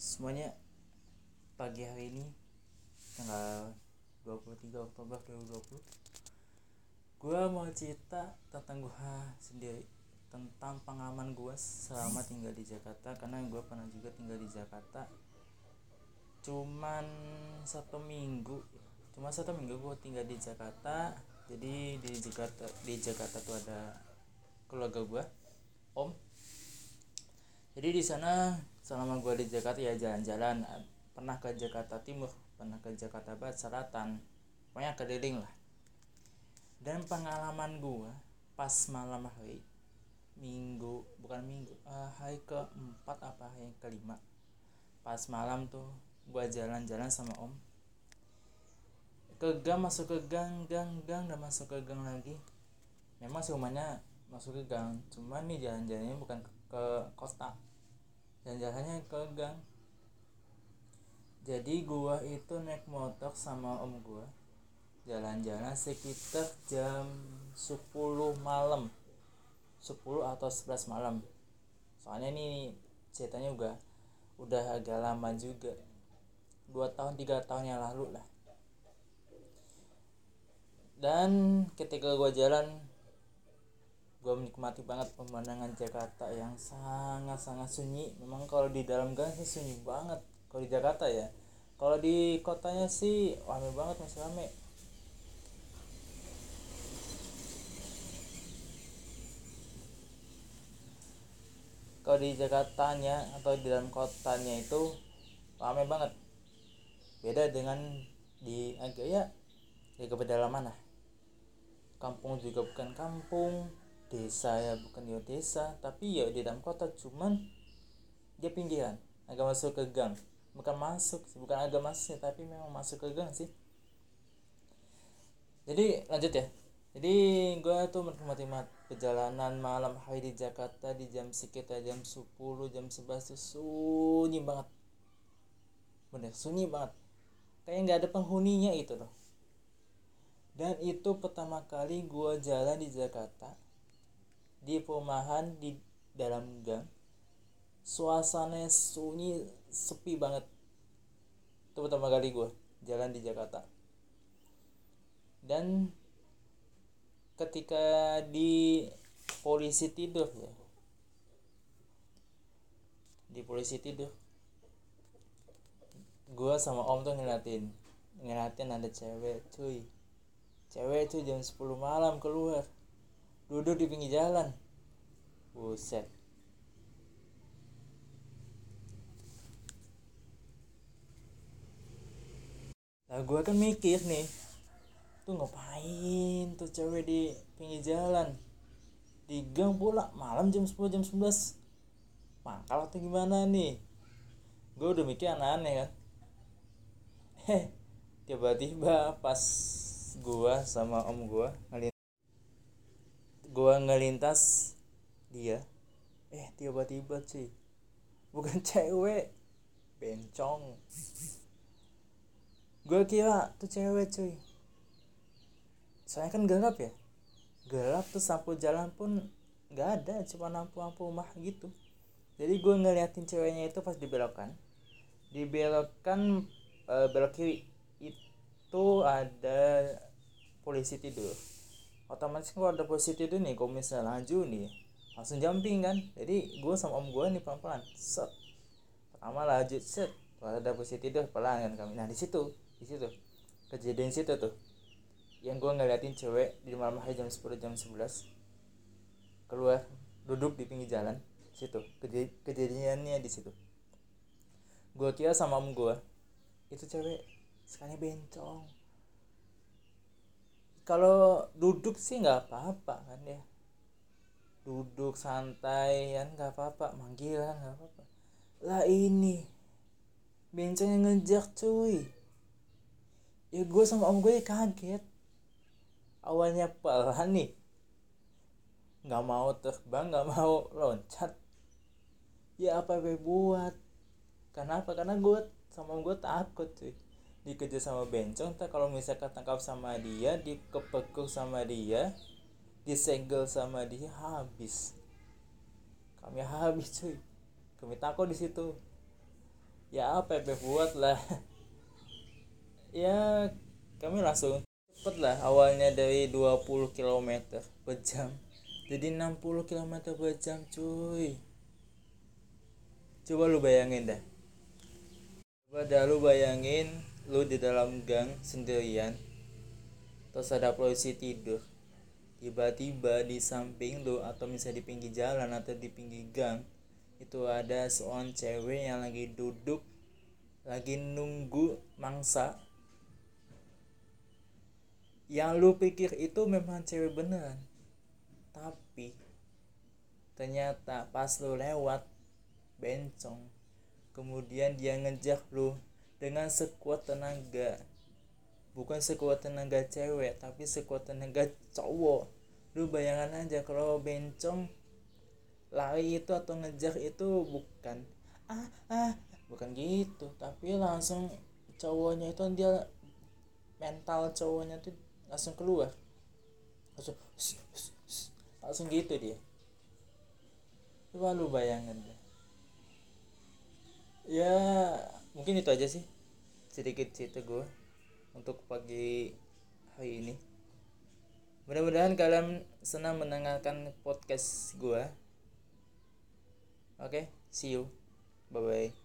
semuanya pagi hari ini tanggal 23 Oktober 2020 gue mau cerita tentang gue sendiri tentang pengalaman gue selama tinggal di Jakarta karena gue pernah juga tinggal di Jakarta cuman satu minggu cuma satu minggu gue tinggal di Jakarta. Jadi di Jakarta di Jakarta tuh ada keluarga gue om jadi di sana selama gue di Jakarta ya jalan-jalan. Pernah ke Jakarta Timur pernah ke Jakarta Barat Selatan. Pokoknya keliling lah. Dan pengalaman gue pas malam hari minggu bukan minggu uh, hari keempat apa hari kelima. Pas malam tuh gue jalan-jalan sama om. Ke gang masuk ke gang gang gang dan masuk ke gang lagi. Memang rumahnya masuk ke gang. Cuman nih jalan-jalannya bukan ke, ke kota. Jalan-jalannya ke gang. Jadi gua itu naik motor sama om gua. Jalan-jalan sekitar jam 10 malam. 10 atau 11 malam. Soalnya ini ceritanya juga udah agak lama juga. Dua tahun tiga tahun yang lalu lah. Dan ketika gua jalan menikmati banget pemandangan Jakarta yang sangat-sangat sunyi. Memang kalau di dalam gang sih sunyi banget. Kalau di Jakarta ya. Kalau di kotanya sih rame banget masih rame. Kalau di Jakartanya atau di dalam kotanya itu rame banget. Beda dengan di agak ya di pedalaman lah. Kampung juga bukan kampung desa ya bukan di desa tapi ya di dalam kota cuman dia pinggiran agak masuk ke gang. Bukan masuk bukan agak masuk tapi memang masuk ke gang sih. Jadi lanjut ya. Jadi gue tuh menikmati perjalanan malam hari di Jakarta di jam sekitar jam 10 jam 11 tuh sunyi banget. Bener sunyi banget. Kayak nggak ada penghuninya itu loh. Dan itu pertama kali gue jalan di Jakarta di perumahan di dalam gang. Suasananya sunyi sepi banget. Itu pertama kali gue jalan di Jakarta. Dan ketika di polisi tidur ya. Di polisi tidur. Gue sama om tuh ngeliatin ngeliatin ada cewek cuy. Cewek tuh jam 10 malam keluar duduk di pinggir jalan. Buset. Nah gue kan mikir nih tuh ngapain tuh cewek di pinggir jalan? Di gang pula malam jam 10 jam 11 mangkal atau gimana nih? Gue udah mikir aneh-aneh kan. Heh tiba-tiba pas gua sama om gua gua ngelintas dia eh tiba-tiba cuy bukan cewek bencong. Gua kira tuh cewek cuy. Soalnya kan gelap ya? Gelap tuh sapu jalan pun nggak ada cuma lampu-lampu rumah gitu. Jadi gue ngeliatin ceweknya itu pas dibelokkan dibelokkan e, belok kiri. Itu ada polisi tidur otomatis kalau ada polisi tidur nih kalau misalnya laju nih langsung jumping kan. Jadi gue sama om gue nih pelan pelan set. Pertama laju set. Kalau ada polisi tidur pelan kan kami. Nah di situ di situ kejadian situ tuh. Yang gue ngeliatin cewek di malam hari jam 10 jam 11 keluar duduk di pinggir jalan situ. Kej kejadiannya di situ. Gue kira sama om gue itu cewek sekali bencong kalau duduk sih nggak apa-apa kan ya. Duduk santai kan nggak apa-apa manggilan nggak apa-apa. Lah ini bencongnya ngejak cuy. Ya gue sama om gue kaget. Awalnya pelan nih. Nggak mau terbang nggak mau loncat. Ya apa gue buat? Kenapa? Karena gue sama gue takut cuy dikejar sama bencong tak kalau misalkan tangkap sama dia dikepekuk sama dia disegel sama dia habis. Kami habis cuy. Kami takut di situ. Ya apa yang buat lah. Ya kami langsung cepet lah awalnya dari 20 km per jam. Jadi 60 km per jam cuy. Coba lu bayangin dah. Coba dah lu bayangin lu di dalam gang sendirian terus ada polisi tidur. Tiba-tiba di samping lu atau misalnya di pinggir jalan atau di pinggir gang itu ada seorang cewek yang lagi duduk lagi nunggu mangsa. Yang lu pikir itu memang cewek beneran tapi ternyata pas lu lewat bencong kemudian dia ngejar lu dengan sekuat tenaga. Bukan sekuat tenaga cewek tapi sekuat tenaga cowok. Lu bayangan aja kalau bencong lari itu atau ngejar itu bukan. Ah ah bukan gitu. Tapi langsung cowoknya itu dia mental cowoknya tuh langsung keluar. Langsung langsung gitu dia. Coba lu bayangin deh. Ya mungkin itu aja sih. Sedikit cerita gue untuk pagi hari ini. Mudah-mudahan kalian senang mendengarkan podcast gue oke okay, see you. Bye bye